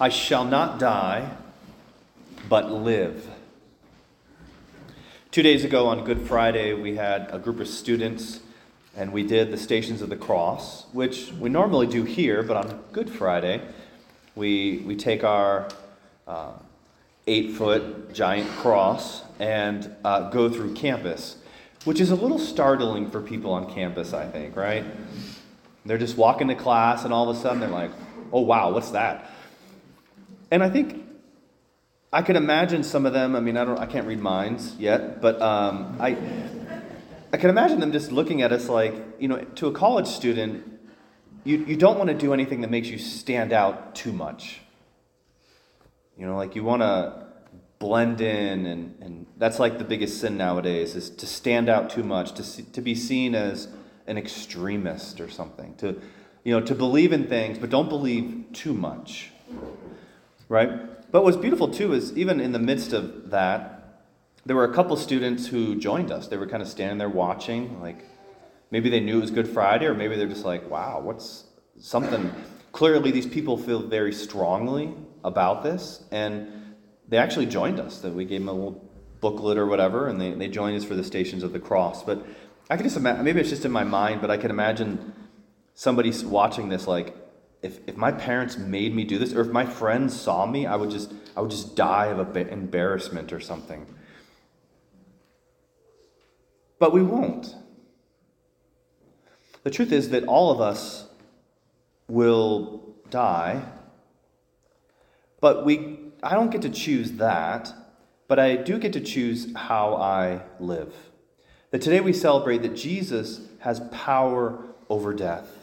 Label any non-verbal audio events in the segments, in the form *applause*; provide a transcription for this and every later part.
I shall not die, but live. Two days ago on Good Friday, we had a group of students and we did the Stations of the Cross, which we normally do here, but on Good Friday, we, we take our uh, eight foot giant cross and uh, go through campus, which is a little startling for people on campus, I think, right? They're just walking to class, and all of a sudden they're like, oh, wow, what's that? And I think I can imagine some of them. I mean, I don't, I can't read minds yet, but um, I, I can imagine them just looking at us like, you know, to a college student, you, you don't want to do anything that makes you stand out too much. You know, like you want to blend in, and, and that's like the biggest sin nowadays is to stand out too much, to, see, to be seen as an extremist or something, to, you know, to believe in things, but don't believe too much. Right? But what's beautiful too is even in the midst of that, there were a couple students who joined us. They were kind of standing there watching, like maybe they knew it was Good Friday, or maybe they're just like, wow, what's something. Clearly, these people feel very strongly about this, and they actually joined us. That we gave them a little booklet or whatever, and they, they joined us for the Stations of the Cross. But I can just imagine, maybe it's just in my mind, but I can imagine somebody watching this like, if, if my parents made me do this, or if my friends saw me, I would just, I would just die of a embarrassment or something. But we won't. The truth is that all of us will die, but we, I don't get to choose that, but I do get to choose how I live. That today we celebrate that Jesus has power over death.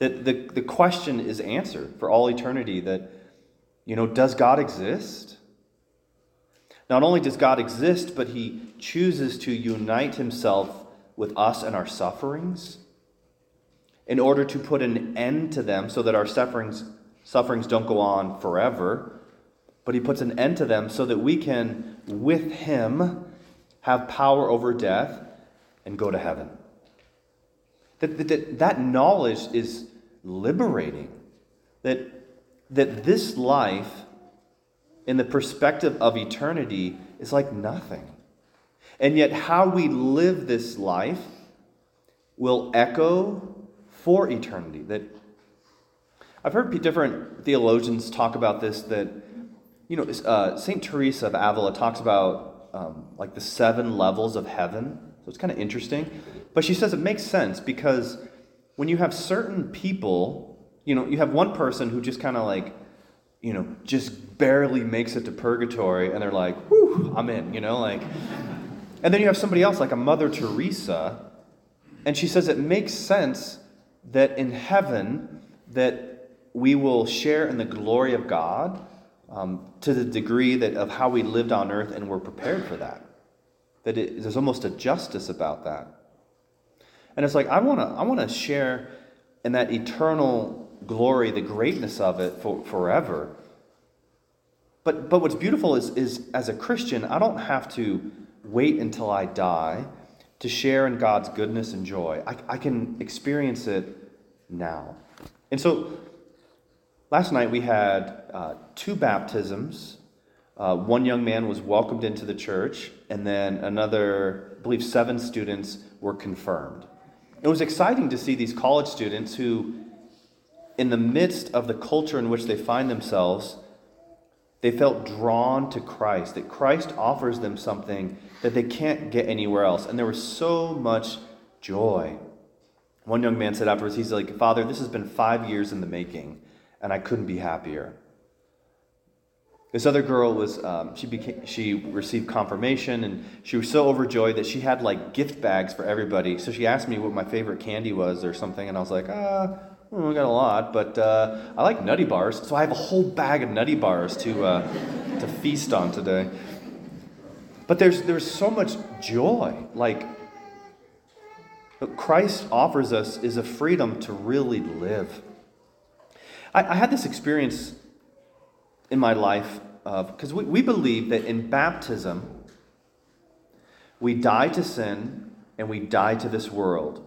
That the, the question is answered for all eternity that, you know, does God exist? Not only does God exist, but he chooses to unite himself with us and our sufferings in order to put an end to them so that our sufferings, sufferings don't go on forever. But he puts an end to them so that we can, with him, have power over death and go to heaven. That, that, that knowledge is liberating. That, that this life, in the perspective of eternity, is like nothing. And yet, how we live this life will echo for eternity. That I've heard different theologians talk about this. That you know, uh, Saint Teresa of Avila talks about um, like the seven levels of heaven. So it's kind of interesting. But she says it makes sense because when you have certain people, you know, you have one person who just kind of like, you know, just barely makes it to purgatory, and they're like, "Whew, I'm in," you know, like. And then you have somebody else, like a Mother Teresa, and she says it makes sense that in heaven that we will share in the glory of God um, to the degree that of how we lived on earth, and we're prepared for that. That it, there's almost a justice about that. And it's like I want to I want to share in that eternal glory, the greatness of it for, forever. But but what's beautiful is is as a Christian, I don't have to wait until I die to share in God's goodness and joy. I, I can experience it now. And so last night we had uh, two baptisms. Uh, one young man was welcomed into the church, and then another, I believe, seven students were confirmed. It was exciting to see these college students who, in the midst of the culture in which they find themselves, they felt drawn to Christ, that Christ offers them something that they can't get anywhere else. And there was so much joy. One young man said afterwards, he's like, Father, this has been five years in the making, and I couldn't be happier. This other girl was, um, she, became, she received confirmation, and she was so overjoyed that she had like gift bags for everybody. So she asked me what my favorite candy was or something, and I was like, ah, well, I got a lot, but uh, I like nutty bars, so I have a whole bag of nutty bars to, uh, to feast on today. But there's, there's so much joy. Like, what Christ offers us is a freedom to really live. I, I had this experience in my life of, because we, we believe that in baptism, we die to sin and we die to this world.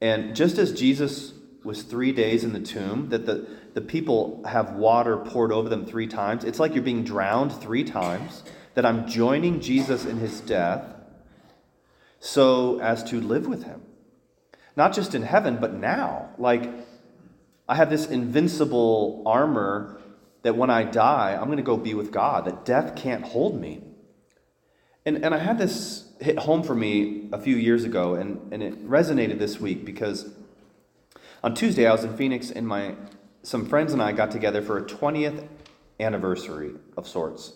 And just as Jesus was three days in the tomb, that the, the people have water poured over them three times. It's like you're being drowned three times, that I'm joining Jesus in his death so as to live with him. Not just in heaven, but now. Like, I have this invincible armor that when I die, I'm going to go be with God, that death can't hold me. And, and I had this hit home for me a few years ago, and, and it resonated this week because on Tuesday I was in Phoenix, and my some friends and I got together for a 20th anniversary of sorts.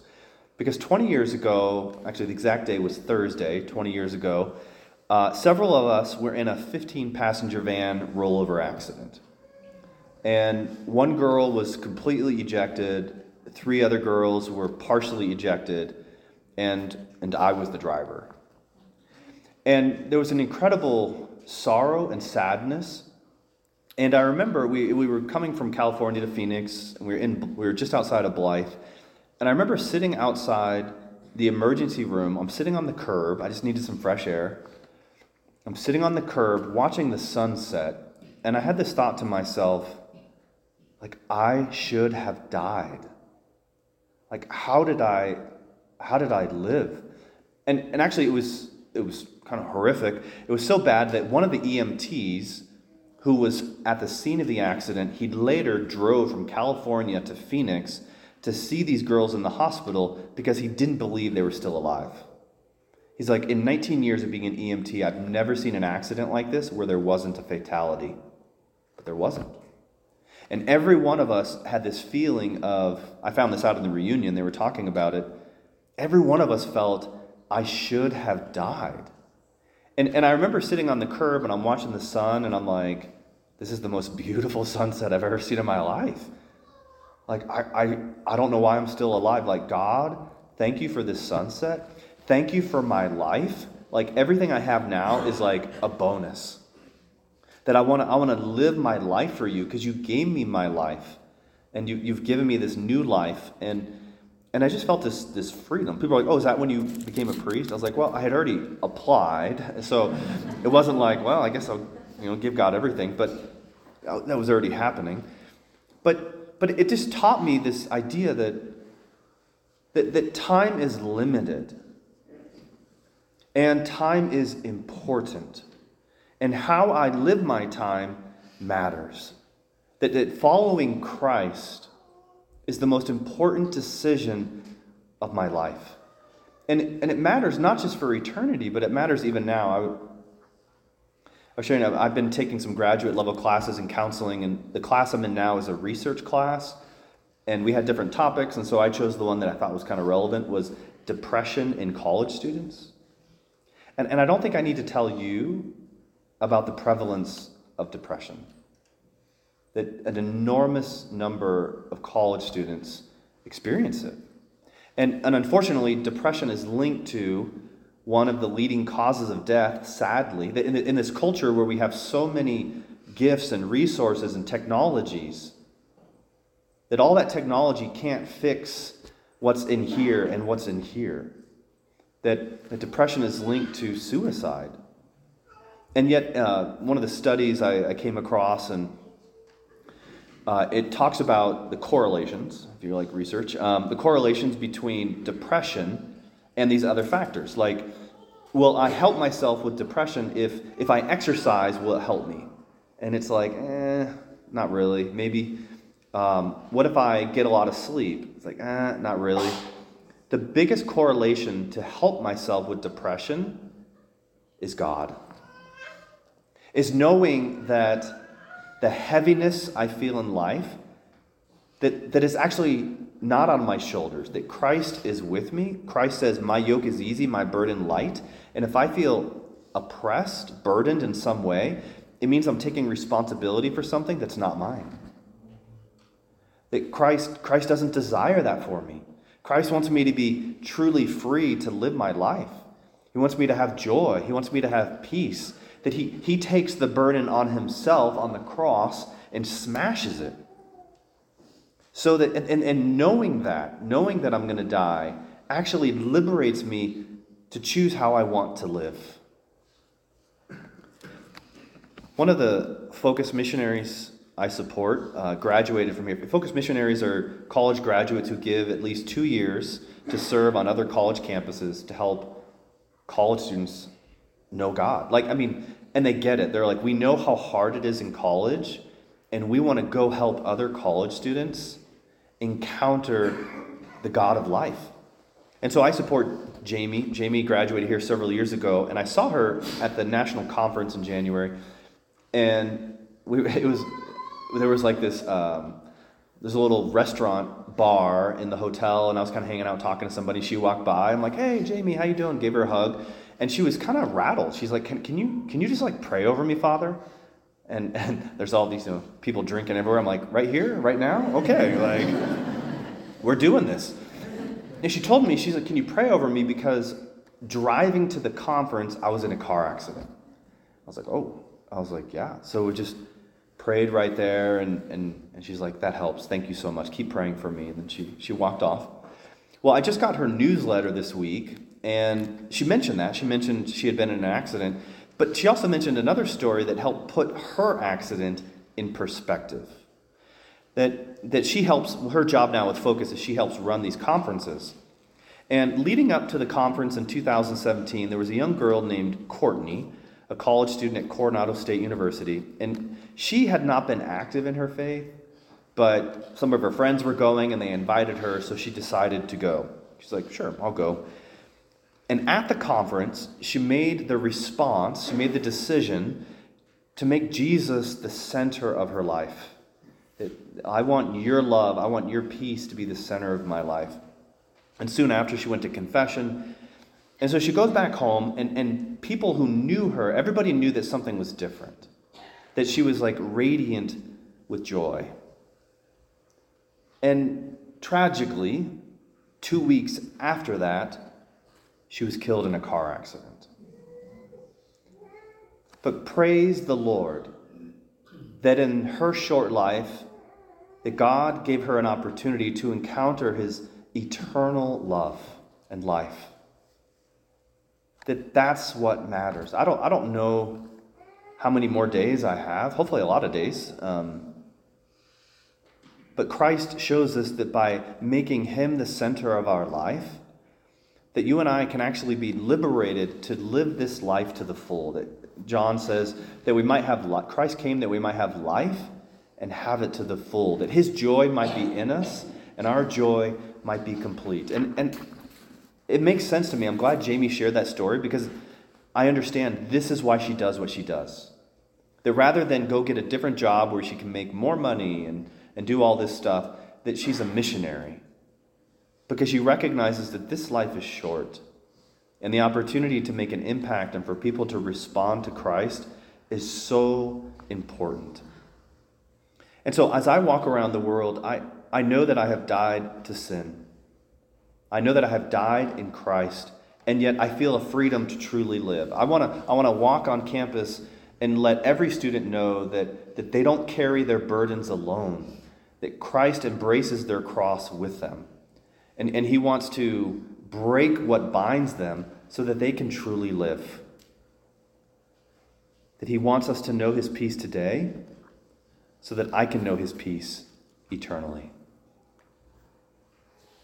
Because 20 years ago, actually, the exact day was Thursday, 20 years ago, uh, several of us were in a 15 passenger van rollover accident. And one girl was completely ejected, three other girls were partially ejected, and, and I was the driver. And there was an incredible sorrow and sadness. And I remember we, we were coming from California to Phoenix, and we were, in, we were just outside of Blythe. And I remember sitting outside the emergency room. I'm sitting on the curb, I just needed some fresh air. I'm sitting on the curb watching the sunset, and I had this thought to myself like, I should have died. Like, how did I, how did I live? And, and actually, it was, it was kind of horrific. It was so bad that one of the EMTs who was at the scene of the accident, he later drove from California to Phoenix to see these girls in the hospital because he didn't believe they were still alive. He's like, in 19 years of being an EMT, I've never seen an accident like this where there wasn't a fatality. But there wasn't. And every one of us had this feeling of, I found this out in the reunion, they were talking about it. Every one of us felt, I should have died. And, and I remember sitting on the curb and I'm watching the sun and I'm like, this is the most beautiful *laughs* sunset I've ever seen in my life. Like, I, I, I don't know why I'm still alive. Like, God, thank you for this sunset. Thank you for my life. Like, everything I have now is like a bonus that I want to I want to live my life for you because you gave me my life and you, you've given me this new life and and I just felt this this freedom. People are like, "Oh, is that when you became a priest?" I was like, "Well, I had already applied, *laughs* so it wasn't like, well, I guess I'll you know give God everything." But oh, that was already happening. But but it just taught me this idea that that, that time is limited and time is important and how I live my time matters. That, that following Christ is the most important decision of my life. And, and it matters not just for eternity, but it matters even now. I, I was showing you, I've been taking some graduate level classes in counseling, and the class I'm in now is a research class. And we had different topics, and so I chose the one that I thought was kind of relevant was depression in college students. And, and I don't think I need to tell you about the prevalence of depression. That an enormous number of college students experience it. And, and unfortunately, depression is linked to one of the leading causes of death, sadly. That in, in this culture where we have so many gifts and resources and technologies, that all that technology can't fix what's in here and what's in here. That, that depression is linked to suicide and yet, uh, one of the studies I, I came across, and uh, it talks about the correlations, if you like research, um, the correlations between depression and these other factors. Like, will I help myself with depression if, if I exercise, will it help me? And it's like, eh, not really. Maybe. Um, what if I get a lot of sleep? It's like, eh, not really. The biggest correlation to help myself with depression is God is knowing that the heaviness I feel in life, that, that is actually not on my shoulders, that Christ is with me. Christ says, My yoke is easy, my burden light. And if I feel oppressed, burdened in some way, it means I'm taking responsibility for something that's not mine. That Christ, Christ doesn't desire that for me. Christ wants me to be truly free to live my life. He wants me to have joy. He wants me to have peace that he, he takes the burden on himself on the cross and smashes it. So that, and, and knowing that, knowing that I'm going to die, actually liberates me to choose how I want to live. one of the focus missionaries I support uh, graduated from here. Focus missionaries are college graduates who give at least two years to serve on other college campuses to help college students know God. Like, I mean, and they get it. They're like, we know how hard it is in college, and we want to go help other college students encounter the God of life. And so I support Jamie. Jamie graduated here several years ago, and I saw her at the national conference in January. And we, *laughs* it was there was like this um, there's a little restaurant bar in the hotel, and I was kind of hanging out talking to somebody. She walked by. I'm like, "Hey, Jamie, how you doing?" Gave her a hug, and she was kind of rattled. She's like, "Can, can you can you just like pray over me, Father?" And *laughs* and there's all these you know, people drinking everywhere. I'm like, "Right here, right now, okay." Like, we're doing this. And she told me, she's like, "Can you pray over me because driving to the conference, I was in a car accident." I was like, "Oh." I was like, "Yeah." So we just prayed right there, and, and, and she's like, That helps. Thank you so much. Keep praying for me. And then she, she walked off. Well, I just got her newsletter this week, and she mentioned that. She mentioned she had been in an accident, but she also mentioned another story that helped put her accident in perspective. That, that she helps, her job now with Focus is she helps run these conferences. And leading up to the conference in 2017, there was a young girl named Courtney a college student at Colorado State University, and she had not been active in her faith, but some of her friends were going and they invited her, so she decided to go. She's like, sure, I'll go. And at the conference, she made the response, she made the decision to make Jesus the center of her life. I want your love, I want your peace to be the center of my life. And soon after, she went to confession and so she goes back home, and, and people who knew her, everybody knew that something was different, that she was like radiant with joy. And tragically, two weeks after that, she was killed in a car accident. But praise the Lord that in her short life, that God gave her an opportunity to encounter his eternal love and life that that's what matters. I don't, I don't know how many more days I have, hopefully, a lot of days. Um, but Christ shows us that by making Him the center of our life, that you and I can actually be liberated to live this life to the full. That John says that we might have Christ came that we might have life and have it to the full. That His joy might be in us and our joy might be complete. And and it makes sense to me. I'm glad Jamie shared that story because I understand this is why she does what she does. That rather than go get a different job where she can make more money and, and do all this stuff, that she's a missionary. Because she recognizes that this life is short. And the opportunity to make an impact and for people to respond to Christ is so important. And so as I walk around the world, I, I know that I have died to sin. I know that I have died in Christ, and yet I feel a freedom to truly live. I want to I want to walk on campus and let every student know that, that they don't carry their burdens alone, that Christ embraces their cross with them. And, and he wants to break what binds them so that they can truly live. That he wants us to know his peace today so that I can know his peace eternally.